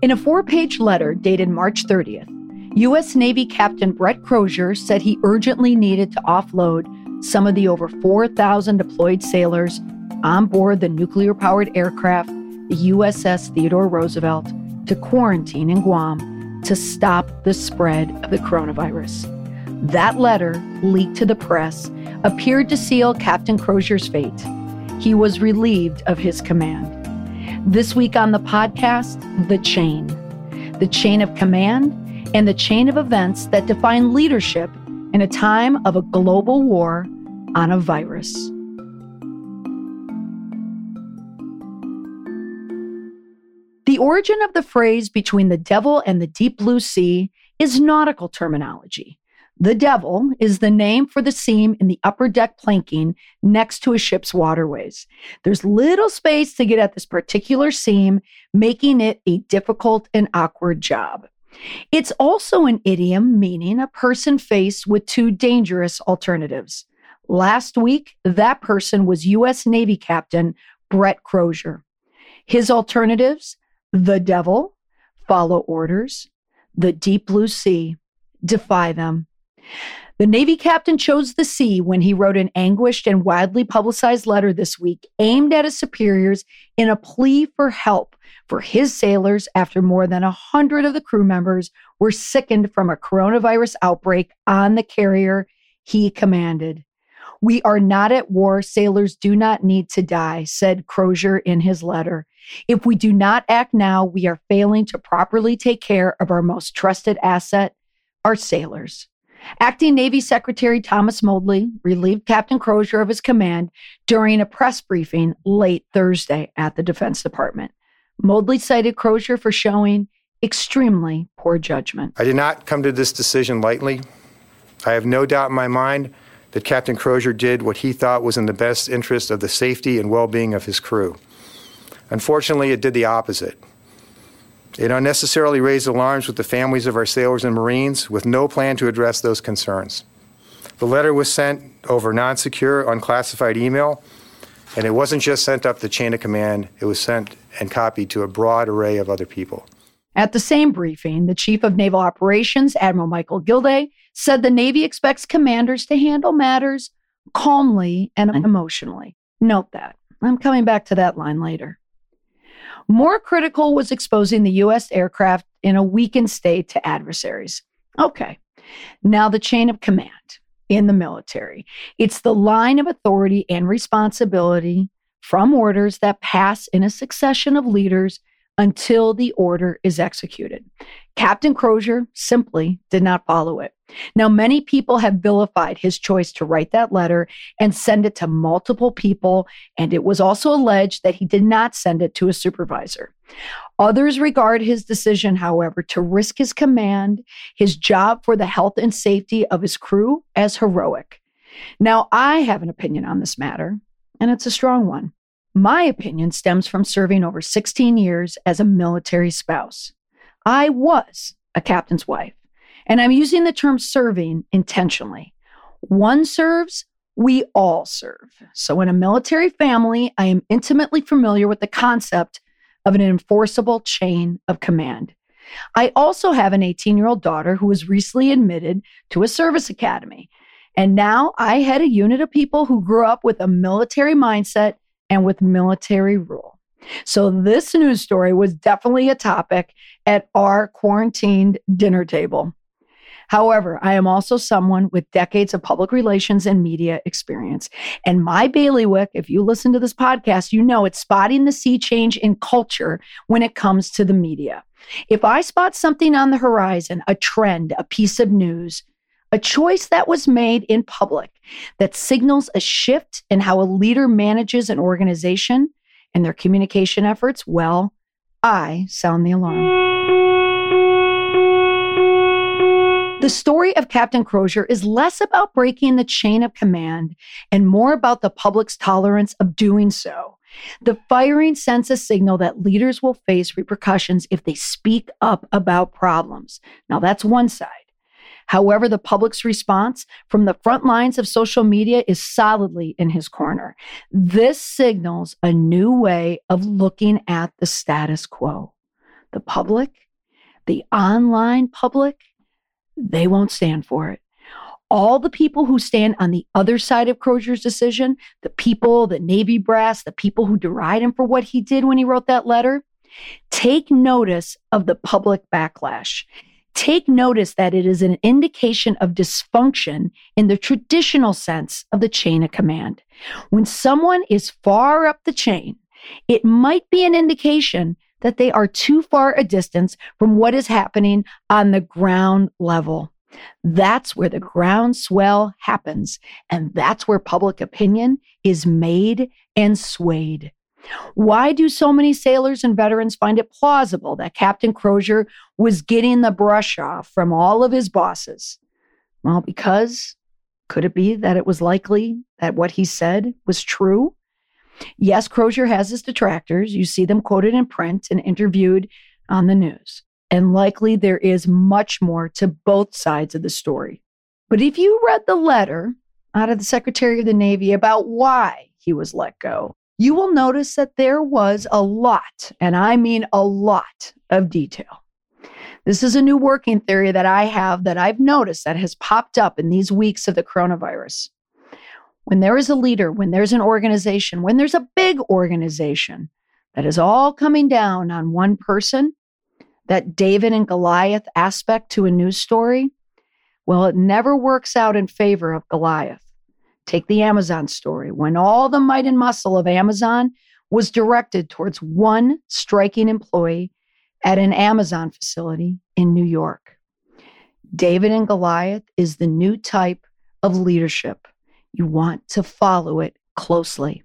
In a four page letter dated March 30th, U.S. Navy Captain Brett Crozier said he urgently needed to offload some of the over 4,000 deployed sailors on board the nuclear powered aircraft, the USS Theodore Roosevelt, to quarantine in Guam to stop the spread of the coronavirus. That letter, leaked to the press, appeared to seal Captain Crozier's fate. He was relieved of his command. This week on the podcast, The Chain. The chain of command and the chain of events that define leadership in a time of a global war on a virus. The origin of the phrase between the devil and the deep blue sea is nautical terminology. The devil is the name for the seam in the upper deck planking next to a ship's waterways. There's little space to get at this particular seam, making it a difficult and awkward job. It's also an idiom meaning a person faced with two dangerous alternatives. Last week, that person was U.S. Navy Captain Brett Crozier. His alternatives the devil, follow orders, the deep blue sea, defy them. The Navy captain chose the sea when he wrote an anguished and widely publicized letter this week aimed at his superiors in a plea for help for his sailors after more than a hundred of the crew members were sickened from a coronavirus outbreak on the carrier he commanded. We are not at war. Sailors do not need to die, said Crozier in his letter. If we do not act now, we are failing to properly take care of our most trusted asset, our sailors. Acting Navy Secretary Thomas Modly relieved Captain Crozier of his command during a press briefing late Thursday at the Defense Department. Modly cited Crozier for showing extremely poor judgment. I did not come to this decision lightly. I have no doubt in my mind that Captain Crozier did what he thought was in the best interest of the safety and well being of his crew. Unfortunately, it did the opposite. It unnecessarily raised alarms with the families of our sailors and Marines with no plan to address those concerns. The letter was sent over non secure, unclassified email, and it wasn't just sent up the chain of command, it was sent and copied to a broad array of other people. At the same briefing, the Chief of Naval Operations, Admiral Michael Gilday, said the Navy expects commanders to handle matters calmly and mm-hmm. emotionally. Note that. I'm coming back to that line later. More critical was exposing the U.S. aircraft in a weakened state to adversaries. Okay, now the chain of command in the military. It's the line of authority and responsibility from orders that pass in a succession of leaders until the order is executed. Captain Crozier simply did not follow it. Now, many people have vilified his choice to write that letter and send it to multiple people, and it was also alleged that he did not send it to a supervisor. Others regard his decision, however, to risk his command, his job for the health and safety of his crew as heroic. Now, I have an opinion on this matter, and it's a strong one. My opinion stems from serving over 16 years as a military spouse. I was a captain's wife, and I'm using the term serving intentionally. One serves, we all serve. So, in a military family, I am intimately familiar with the concept of an enforceable chain of command. I also have an 18 year old daughter who was recently admitted to a service academy. And now I head a unit of people who grew up with a military mindset and with military rule. So, this news story was definitely a topic at our quarantined dinner table. However, I am also someone with decades of public relations and media experience. And my bailiwick, if you listen to this podcast, you know it's spotting the sea change in culture when it comes to the media. If I spot something on the horizon, a trend, a piece of news, a choice that was made in public that signals a shift in how a leader manages an organization and their communication efforts, well, I sound the alarm. The story of Captain Crozier is less about breaking the chain of command and more about the public's tolerance of doing so. The firing sends a signal that leaders will face repercussions if they speak up about problems. Now, that's one side. However, the public's response from the front lines of social media is solidly in his corner. This signals a new way of looking at the status quo. The public, the online public, they won't stand for it. All the people who stand on the other side of Crozier's decision, the people, the Navy brass, the people who deride him for what he did when he wrote that letter, take notice of the public backlash. Take notice that it is an indication of dysfunction in the traditional sense of the chain of command. When someone is far up the chain, it might be an indication that they are too far a distance from what is happening on the ground level. That's where the groundswell happens. And that's where public opinion is made and swayed. Why do so many sailors and veterans find it plausible that Captain Crozier was getting the brush off from all of his bosses? Well, because could it be that it was likely that what he said was true? Yes, Crozier has his detractors. You see them quoted in print and interviewed on the news. And likely there is much more to both sides of the story. But if you read the letter out of the Secretary of the Navy about why he was let go, you will notice that there was a lot, and I mean a lot of detail. This is a new working theory that I have that I've noticed that has popped up in these weeks of the coronavirus when there is a leader, when there's an organization, when there's a big organization that is all coming down on one person, that David and Goliath aspect to a news story, well, it never works out in favor of Goliath. Take the Amazon story. When all the might and muscle of Amazon was directed towards one striking employee at an Amazon facility in New York. David and Goliath is the new type of leadership you want to follow it closely.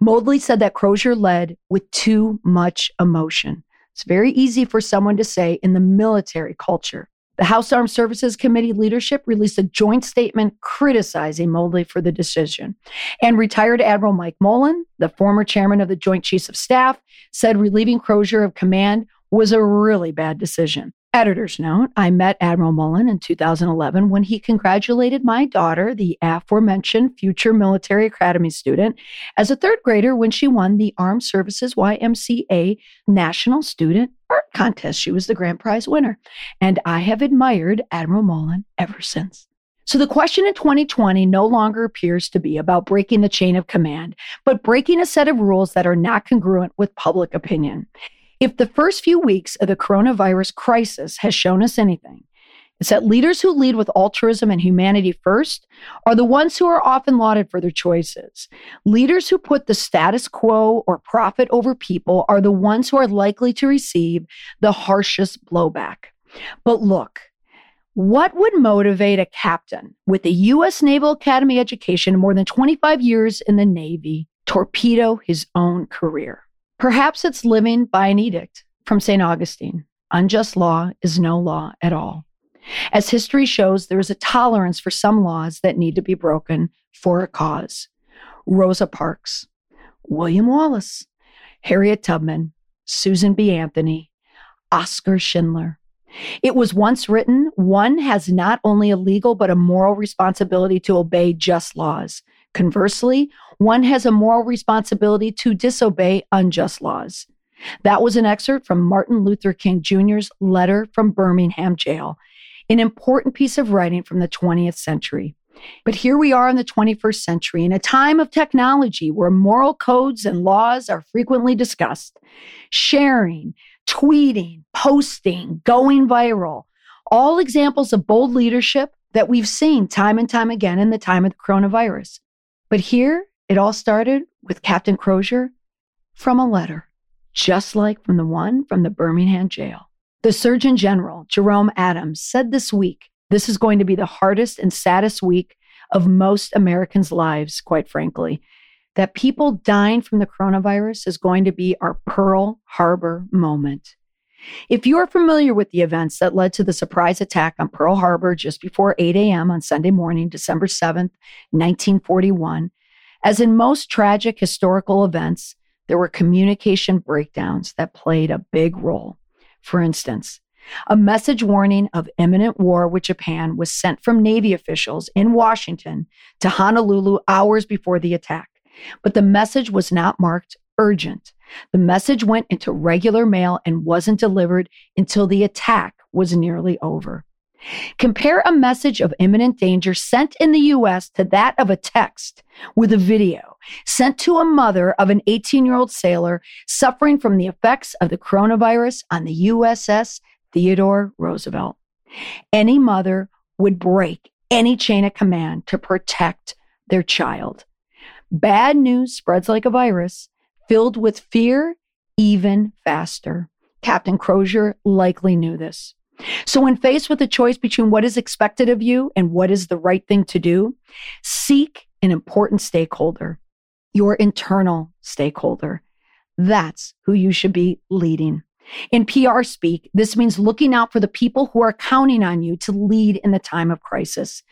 Modly said that Crozier led with too much emotion. It's very easy for someone to say in the military culture. The House Armed Services Committee leadership released a joint statement criticizing Modly for the decision. And retired Admiral Mike Mullen, the former chairman of the Joint Chiefs of Staff, said relieving Crozier of command was a really bad decision. Editor's note I met Admiral Mullen in 2011 when he congratulated my daughter, the aforementioned future military academy student, as a third grader when she won the Armed Services YMCA National Student Art Contest. She was the grand prize winner. And I have admired Admiral Mullen ever since. So the question in 2020 no longer appears to be about breaking the chain of command, but breaking a set of rules that are not congruent with public opinion. If the first few weeks of the coronavirus crisis has shown us anything, it's that leaders who lead with altruism and humanity first are the ones who are often lauded for their choices. Leaders who put the status quo or profit over people are the ones who are likely to receive the harshest blowback. But look, what would motivate a captain with a U.S. Naval Academy education more than 25 years in the Navy torpedo his own career? Perhaps it's living by an edict from St. Augustine unjust law is no law at all. As history shows, there is a tolerance for some laws that need to be broken for a cause. Rosa Parks, William Wallace, Harriet Tubman, Susan B. Anthony, Oskar Schindler. It was once written one has not only a legal but a moral responsibility to obey just laws. Conversely, one has a moral responsibility to disobey unjust laws. That was an excerpt from Martin Luther King Jr.'s letter from Birmingham jail, an important piece of writing from the 20th century. But here we are in the 21st century, in a time of technology where moral codes and laws are frequently discussed. Sharing, tweeting, posting, going viral, all examples of bold leadership that we've seen time and time again in the time of the coronavirus. But here, it all started with Captain Crozier from a letter, just like from the one from the Birmingham jail. The Surgeon General, Jerome Adams, said this week this is going to be the hardest and saddest week of most Americans' lives, quite frankly. That people dying from the coronavirus is going to be our Pearl Harbor moment. If you are familiar with the events that led to the surprise attack on Pearl Harbor just before 8 a.m. on Sunday morning, December 7th, 1941, as in most tragic historical events, there were communication breakdowns that played a big role. For instance, a message warning of imminent war with Japan was sent from Navy officials in Washington to Honolulu hours before the attack. But the message was not marked urgent. The message went into regular mail and wasn't delivered until the attack was nearly over. Compare a message of imminent danger sent in the US to that of a text with a video sent to a mother of an 18 year old sailor suffering from the effects of the coronavirus on the USS Theodore Roosevelt. Any mother would break any chain of command to protect their child. Bad news spreads like a virus, filled with fear even faster. Captain Crozier likely knew this. So, when faced with a choice between what is expected of you and what is the right thing to do, seek an important stakeholder, your internal stakeholder. That's who you should be leading. In PR speak, this means looking out for the people who are counting on you to lead in the time of crisis.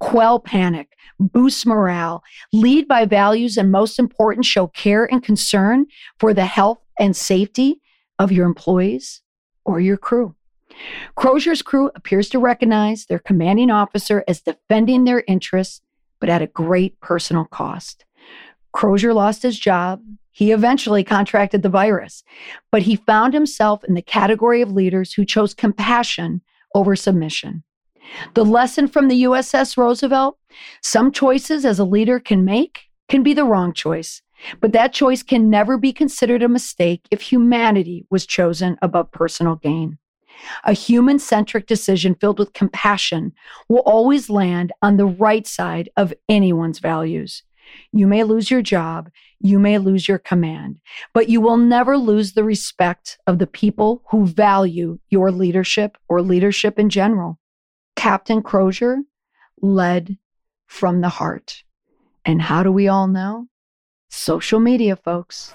Quell panic, boost morale, lead by values, and most important, show care and concern for the health and safety of your employees or your crew. Crozier's crew appears to recognize their commanding officer as defending their interests, but at a great personal cost. Crozier lost his job. He eventually contracted the virus, but he found himself in the category of leaders who chose compassion over submission. The lesson from the USS Roosevelt some choices as a leader can make can be the wrong choice, but that choice can never be considered a mistake if humanity was chosen above personal gain. A human centric decision filled with compassion will always land on the right side of anyone's values. You may lose your job, you may lose your command, but you will never lose the respect of the people who value your leadership or leadership in general. Captain Crozier led from the heart. And how do we all know? Social media, folks.